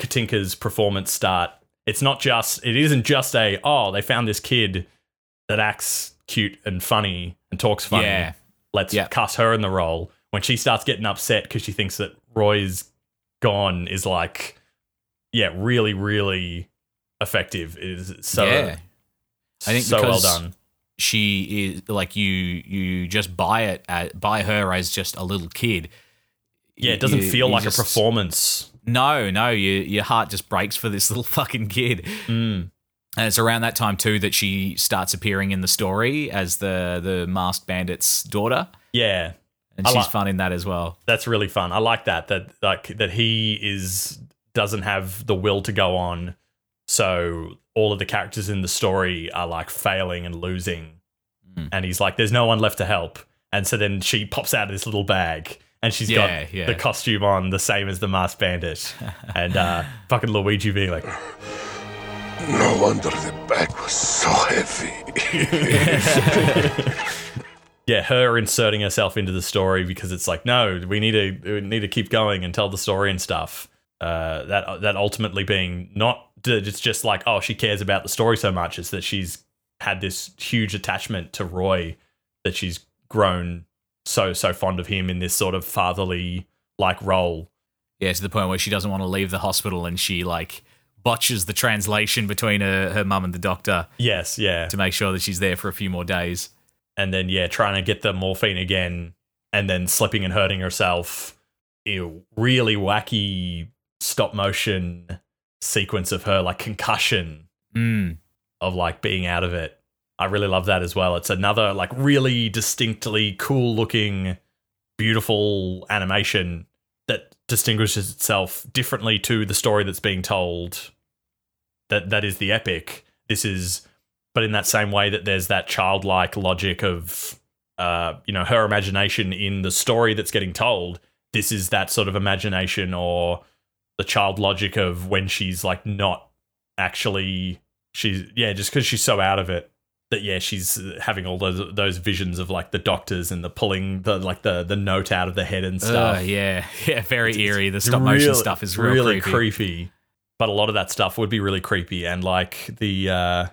Catinca's performance start it's not just it isn't just a oh they found this kid that acts cute and funny and talks funny Yeah. let's Yeah. cast her in the role when she starts getting upset because she thinks that Roy's gone is like yeah really really effective It is so yeah. I think so well done She is like you. You just buy it at, buy her as just a little kid. yeah it doesn't You- feel you like just- a performance No, no, your your heart just breaks for this little fucking kid. Mm. And it's around that time too that she starts appearing in the story as the the masked bandit's daughter, yeah and I she's like- fun in that as well. that's really fun. I like that that like that he is doesn't have the will to go on. So all of the characters in the story are like failing and losing. Mm. And he's like there's no one left to help. And so then she pops out of this little bag and she's Yeah, got yeah. the costume on the same as the masked bandit. and uh fucking Luigi being like No wonder the bag was so heavy. yeah, her inserting herself into the story because it's like, no, we need to we need to keep going and tell the story and stuff. Uh, that that ultimately being not it's just like, oh, she cares about the story so much. It's that she's had this huge attachment to Roy that she's grown so so fond of him in this sort of fatherly like role. Yeah, to the point where she doesn't want to leave the hospital, and she like botches the translation between her her mum and the doctor Yes, yeah. to make sure that she's there for a few more days. And then yeah, trying to get the morphine again, and then slipping and hurting herself. Ew, really wacky stop motion sequence of her like concussion Mm. of like being out of it. I really love that as well. It's another like really distinctly cool looking, beautiful animation that distinguishes itself differently to the story that's being told. That that is the epic. This is, but in that same way that there's that childlike logic of, uh, you know, her imagination in the story that's getting told. This is that sort of imagination or the child logic of when she's like not actually she's yeah just because she's so out of it that yeah she's having all those those visions of like the doctors and the pulling the like the the note out of the head and stuff Ugh, yeah, yeah, very eerie. The It's stop motion stuff is real really creepy. But a lot of that stuff would be really creepy, and like the uh,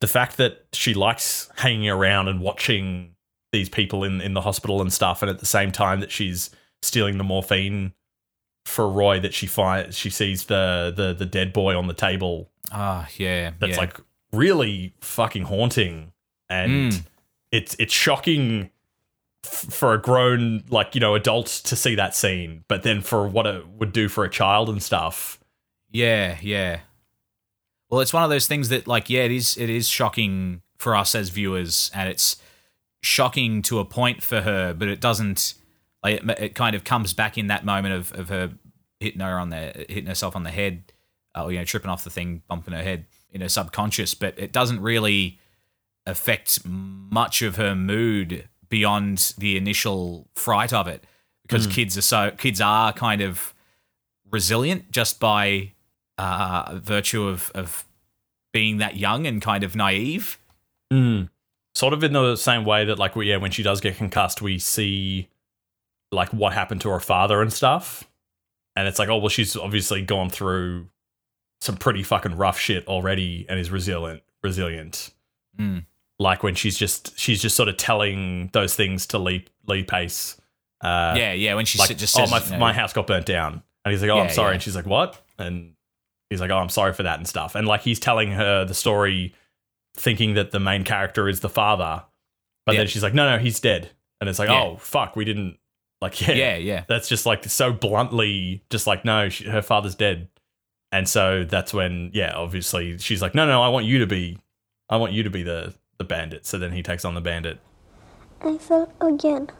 the fact that she likes hanging around and watching these people in in the hospital and stuff, and at the same time that she's stealing the morphine for Roy, that she finds she sees the the the dead boy on the table. Ah, yeah, That's yeah. like really fucking haunting, and Mm. it's it's shocking f- for a grown like you know adult to see that scene, but then for what it would do for a child and stuff. Yeah, yeah. Well, it's one of those things that, like, yeah, it is. It is shocking for us as viewers, and it's shocking to a point for her, but it doesn't. Like, it, it kind of comes back in that moment of, of her hitting her on the hitting herself on the head, uh, or you know, tripping off the thing, bumping her head in her subconscious. But it doesn't really affect much of her mood beyond the initial fright of it, because kids are so kids are kind of resilient just by uh, virtue of, of being that young and kind of naive. Mm. Sort of in the same way that, like, we, yeah, when she does get concussed, we see like what happened to her father and stuff, and it's like, oh well, she's obviously gone through some pretty fucking rough shit already and is resilient. Resilient, Mm. like when she's just she's just sort of telling those things to Lee Lee Pace. Uh, yeah, yeah. When she like, just oh my you know, my house got burnt down, and he's like, oh, I'm sorry, yeah. and she's like, what? And he's like, "Oh, I'm sorry for that" and stuff. And like he's telling her the story, thinking that the main character is the father, but Yeah. then she's like, "No, no, he's dead." And it's like, Yeah. "Oh, fuck, we didn't." Like, yeah, Yeah, yeah. That's just like so bluntly, just like, "No, she, her father's dead." And so that's when, yeah, obviously she's like, "No, no, I want you to be, I want you to be the the bandit." So then he takes on the bandit. I fell again.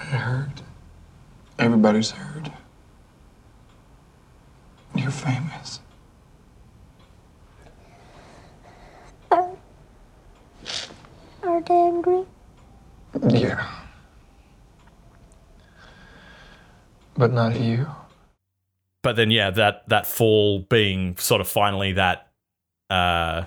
I heard. Everybody's heard. You're famous. Are, are they angry? Yeah. But not you. but then yeah that that fall being sort of finally that uh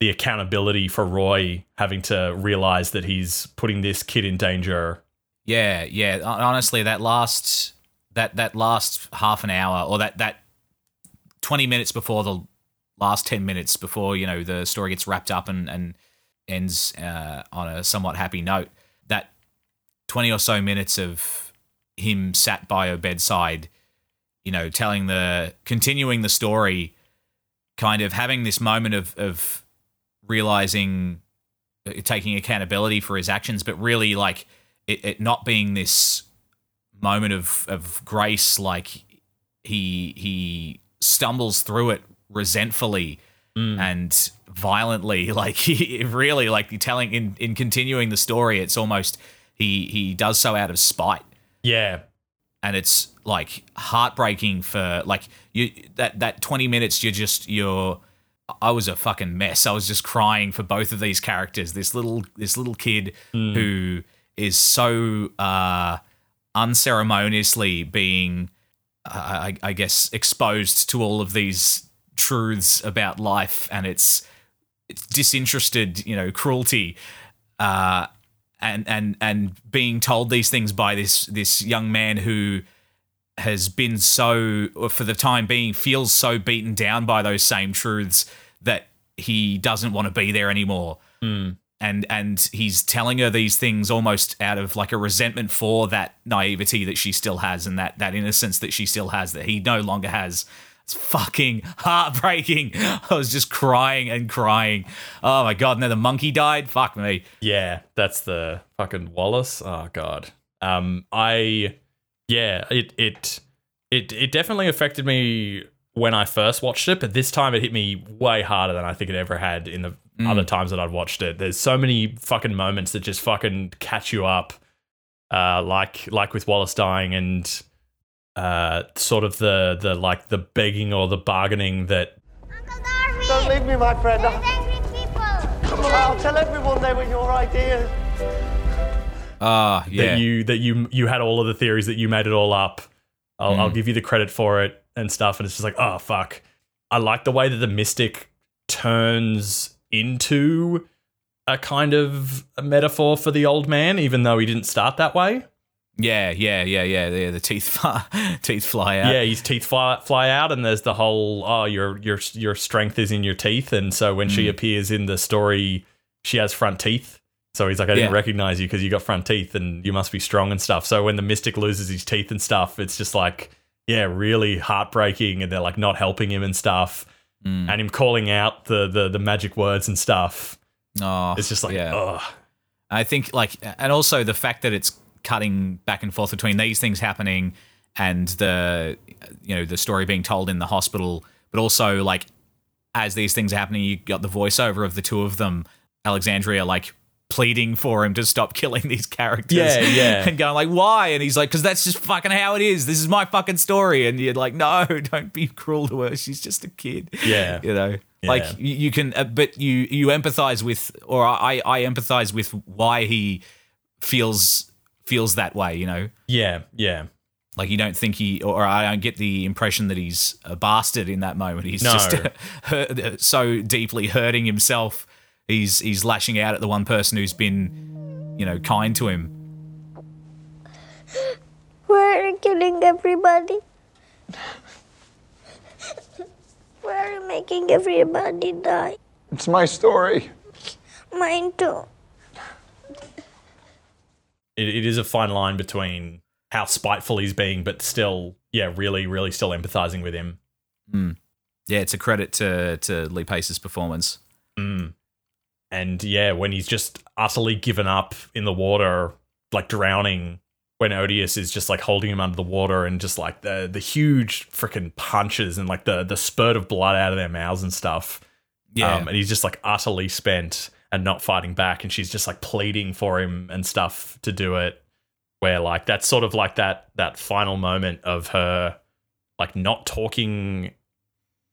the accountability for roy having to realize that he's putting this kid in danger Yeah, yeah. Honestly, that last that that last half an hour or that that twenty minutes before the last ten minutes before you know the story gets wrapped up and and ends uh, on a somewhat happy note. That twenty or so minutes of him sat by her bedside, you know, telling the continuing the story, kind of having this moment of of realizing uh, taking accountability for his actions, but really like it, it not being this moment of of grace like he he stumbles through it resentfully and violently like he really like telling in in continuing the story it's almost he he does so out of spite yeah and it's like heartbreaking for like you that that 20 minutes you're just you're I was a fucking mess. I was just crying for both of these characters. This little this little kid who is so uh unceremoniously being I, I guess exposed to all of these truths about life and its its disinterested, you know, cruelty. Uh and and and being told these things by this this young man who has been so or for the time being feels so beaten down by those same truths that he doesn't want to be there anymore and and he's telling her these things almost out of like a resentment for that naivety that she still has and that that innocence that she still has that he no longer has. It's fucking heartbreaking. I was just crying and crying. Oh my god and then the monkey died? Fuck me. Yeah that's the fucking wallace? Oh god. Um i yeah it it it it definitely affected me when i first watched it but this time it hit me way harder than i think it ever had in the other times that I've watched it there's so many fucking moments that just fucking catch you up uh like like with wallace dying and uh sort of the the like the begging or the bargaining that Uncle Darwin! Don't leave me, my friend. There's angry people! I'll tell everyone they were your ideas. ah yeah that you that you you had all of the theories that you made it all up. I'll, I'll give you the credit for it and stuff. And it's just like, oh fuck. I like the way that the mystic turns into a kind of a metaphor for the old man, even though he didn't start that way. yeah yeah yeah yeah yeah the teeth fly, teeth fly out Yeah, his teeth fly, fly out, and there's the whole oh your your your strength is in your teeth, and so when she mm. appears in the story, she has front teeth. So he's like, I didn't Yeah. recognize you because you got front teeth, and you must be strong and stuff. So when the mystic loses his teeth and stuff, it's just like yeah, really heartbreaking, and they're like not helping him and stuff, Mm. and him calling out the the the magic words and stuff. oh It's just like yeah ugh. I think like, and also the fact that it's cutting back and forth between these things happening and the, you know, the story being told in the hospital, but also like as these things are happening, you got the voiceover of the two of them, Alexandria, like pleading for him to stop killing these characters. Yeah, yeah. and going like, why? And he's like, because that's just fucking how it is. This is my fucking story. And you're like, no, don't be cruel to her. She's just a kid. Yeah. you know. Yeah. Like you, can, uh, but you you empathize with, or I I empathize with why he feels feels that way. You know, yeah, yeah. like you don't think he, or I don't get the impression that he's a bastard in that moment. He's No. just hurt, so deeply hurting himself. He's he's lashing out at the one person who's been, you know, kind to him. Why are you killing everybody? Why are you making everybody die? It's my story. Mine too. it, it is a fine line between how spiteful he's being, but still, yeah, really, really still empathizing with him. Hmm. Yeah, it's a credit to to Lee Pace's performance. Hmm. And yeah, when he's just utterly given up in the water, like drowning, when Odious is just like holding him under the water and just like the the huge freaking punches and like the the spurt of blood out of their mouths and stuff. Yeah. Um, and he's just like utterly spent and not fighting back, and she's just like pleading for him and stuff to do it. Where like that's sort of like that that final moment of her like not talking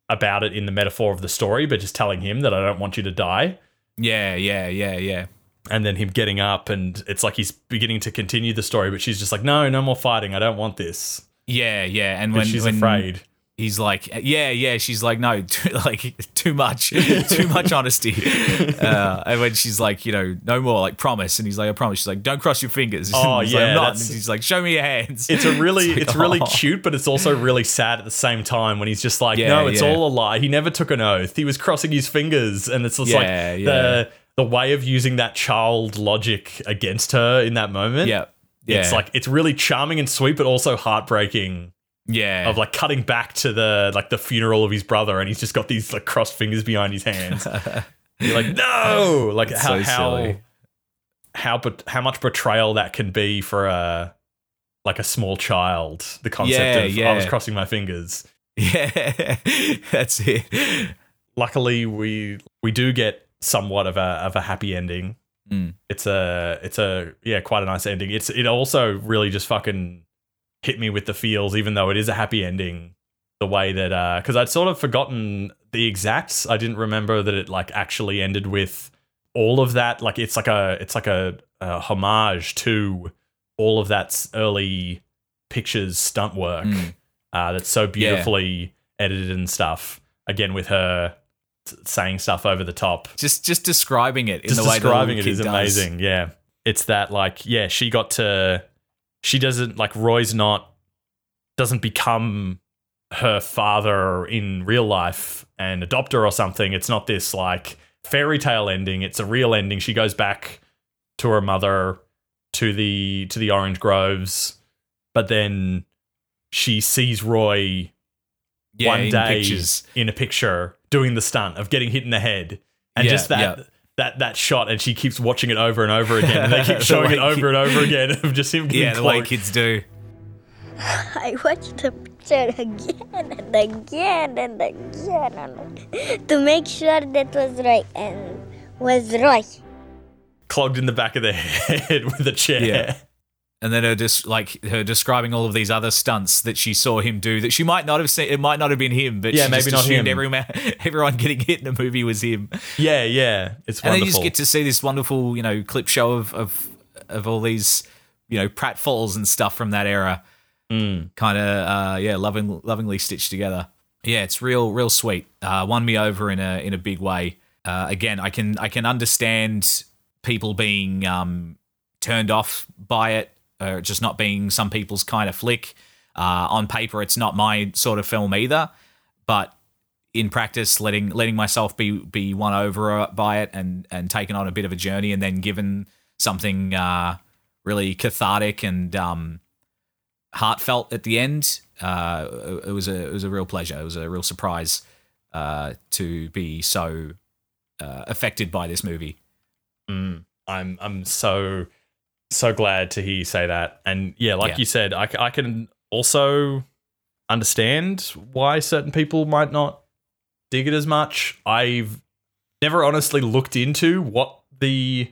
about it in the metaphor of the story, but just telling him that I don't want you to die Yeah, yeah, yeah, yeah. and then him getting up and it's like he's beginning to continue the story but she's just like no no more fighting i don't want this Yeah, yeah. And when she's when afraid he's like, yeah, yeah. She's like, no, too, like too much, too much honesty. Uh, and when she's like, you know, no more, like promise, and he's like, I promise. She's like, don't cross your fingers. Oh, He's like, yeah, I'm not. she's like, show me your hands. it's a really like, it's really oh. cute but it's also really sad at the same time when he's just like Yeah, no it's yeah. all a lie he never took an oath he was crossing his fingers and it's just Yeah, like yeah. the the way of using that child logic against her in that moment yeah, yeah. it's like it's really charming and sweet but also heartbreaking yeah, of like cutting back to the like the funeral of his brother and he's just got these like crossed fingers behind his hands you're like no like It's how so how how bet- how much betrayal that can be for a like a small child the concept Yeah, of yeah. i was crossing my fingers yeah. That's it. luckily we we do get somewhat of a of a happy ending Mm. it's a it's a yeah quite a nice ending it's it also really just fucking hit me with the feels even though it is a happy ending the way that uh because i'd sort of forgotten the exacts i didn't remember that it like actually ended with all of that like it's like a it's like a, a homage to all of that early pictures stunt work Mm. uh that's so beautifully edited and stuff again with her t- saying stuff over the top Just just describing it in just the way describing it is does. amazing. Yeah, it's that like yeah, she got to she doesn't like Roy's not doesn't become her father in real life and adopt her or something. It's not this like fairy tale ending. It's a real ending. She goes back to her mother to the to the orange groves, but then she sees Roy Yeah, one in day pictures. in a picture doing the stunt of getting hit in the head and Yeah, just that yeah. That that shot and she keeps watching it over and over again and they keep showing it way over and over again of just him getting Yeah, the way clonked. kids do. I watched the picture again and again and again and to make sure that was right and was right. clogged in the back of the head with a chair Yeah. And then her just like her describing all of these other stunts that she saw him do that she might not have seen. It might not have been him, but Yeah, she maybe just not assumed him. Everyone, everyone getting hit in the movie was him. yeah yeah it's wonderful. And you just get to see this wonderful, you know, clip show of of of all these, you know, pratfalls and stuff from that era. Mm. Kind of, uh, yeah, loving, lovingly stitched together. Yeah, it's real, real sweet. Uh, won me over in a in a big way. Uh, again, I can I can understand people being um, turned off by it, or just not being some people's kind of flick. Uh, on paper, it's not my sort of film either, but in practice, letting letting myself be be won over by it and and taken on a bit of a journey, and then given something uh, really cathartic and um, heartfelt at the end. Uh, it was a it was a real pleasure. It was a real surprise uh, to be so uh, affected by this movie. Mm. I'm I'm so so glad to hear you say that. And yeah, like Yeah. you said, I can also understand why certain people might not dig it as much. I've never honestly looked into what the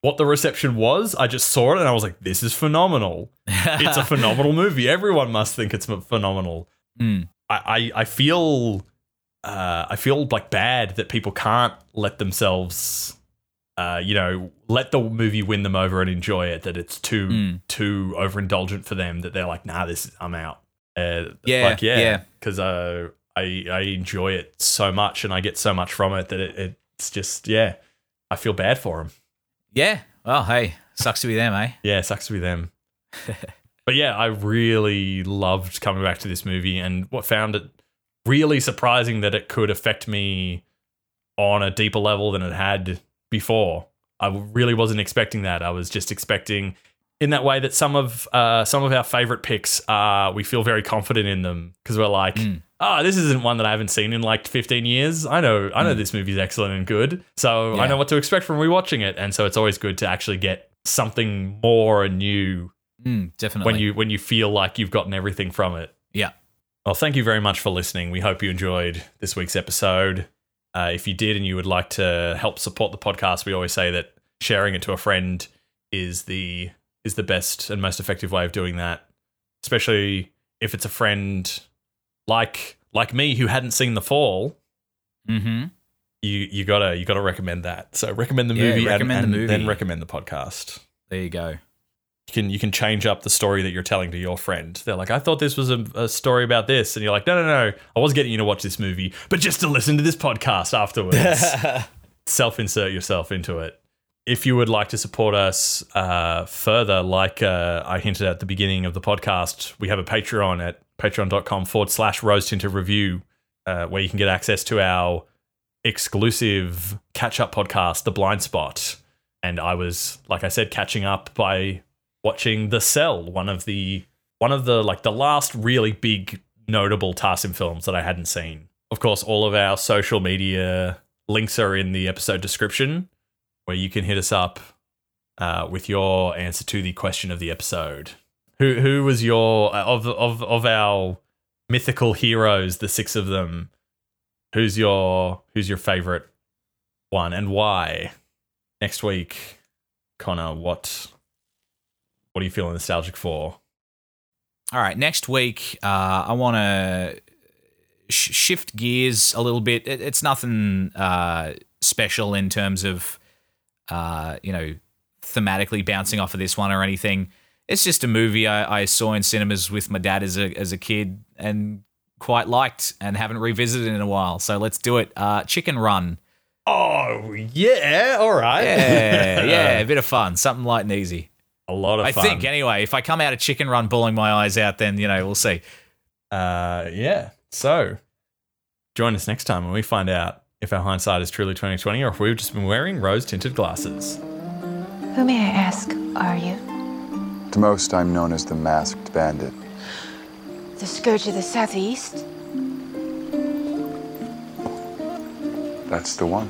what the reception was. I just saw it and I was like, this is phenomenal. It's a phenomenal movie. Everyone must think it's phenomenal. Mm. I, I, I feel uh, I feel like bad that people can't let themselves uh, you know, let the movie win them over and enjoy it. That it's too Mm. too overindulgent for them. That they're like, nah, this I'm out. Uh, Yeah, like yeah, yeah. because uh, I I enjoy it so much and I get so much from it that it, it's just yeah, I feel bad for them. Yeah. Well, hey, sucks to be them, eh? Yeah, sucks to be them. but yeah, I really loved coming back to this movie and what found it really surprising that it could affect me on a deeper level than it had before. I really wasn't expecting that. I was just expecting in that way that some of uh, some of our favorite picks are we feel very confident in them because we're like, Mm. ah, this isn't one that I haven't seen in like 15 years. I know, I know this movie's excellent and good, so I Hmm. Know what to expect from rewatching it. And so it's always good to actually get something more and new Mm, definitely. when you when you feel like you've gotten everything from it. yeah. Well, thank you very much for listening. We hope you enjoyed this week's episode. Uh, if you did and you would like to help support the podcast, we always say that sharing it to a friend is the is the best and most effective way of doing that. Especially if it's a friend like like me who hadn't seen The Fall. Mm-hmm. You you gotta you gotta recommend that. So recommend the Yeah, movie, and- recommend the movie. then recommend the podcast. There you go. You can you can change up the story that you're telling to your friend. They're like, I thought this was a, a story about this, and you're like, no, no, no, I was getting you to watch this movie, but just to listen to this podcast afterwards. Self insert yourself into it. If you would like to support us uh, further, like uh, I hinted at the beginning of the podcast, we have a Patreon at patreon.com forward slash rose tinted review, uh, where you can get access to our exclusive catch up podcast, The Blind Spot. And I was, like I said, catching up by watching The Cell, one of the one of the like the last really big notable Tarsem films that I hadn't seen. Of course, all of our social media links are in the episode description, where you can hit us up uh, with your answer to the question of the episode. Who who was your uh, of of of our mythical heroes, the six of them? Who's your who's your favorite one and why? Next week, Connor, what what are you feeling nostalgic for? All right, next week, uh, I want to sh- shift gears a little bit. It, it's nothing uh, special in terms of, uh, you know, thematically bouncing off of this one or anything. It's just a movie I, I saw in cinemas with my dad as a as a kid and quite liked and haven't revisited in a while. So let's do it. Uh, Chicken Run. Oh yeah, all right. Yeah, yeah, a bit of fun, something light and easy. A lot of I fun. think anyway. If I come out of Chicken Run bawling my eyes out, then you know we'll see. Uh, yeah. So join us next time when we find out if our hindsight is truly 2020 or if we've just been wearing rose tinted glasses. Who may I ask are you? To most, I'm known as the Masked Bandit. The Scourge of the Southeast? That's the one.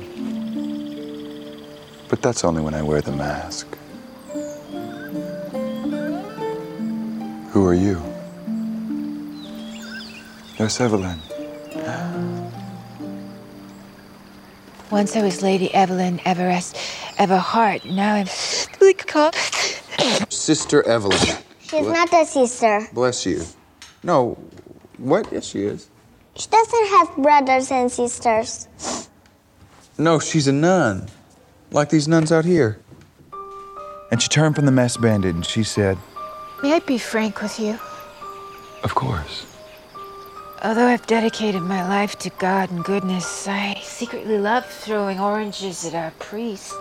But that's only when I wear the mask. Who are you? Nurse Evelyn. Once I was Lady Evelyn Everest Everhart. Now I'm like cop. Sister Evelyn. She's not a sister. Bless you. No. What? Yes, she is. She doesn't have brothers and sisters. No, she's a nun. Like these nuns out here. And she turned from the masked bandit and she said, May I be frank with you? Of course. Although I've dedicated my life to God and goodness, I secretly love throwing oranges at our priest.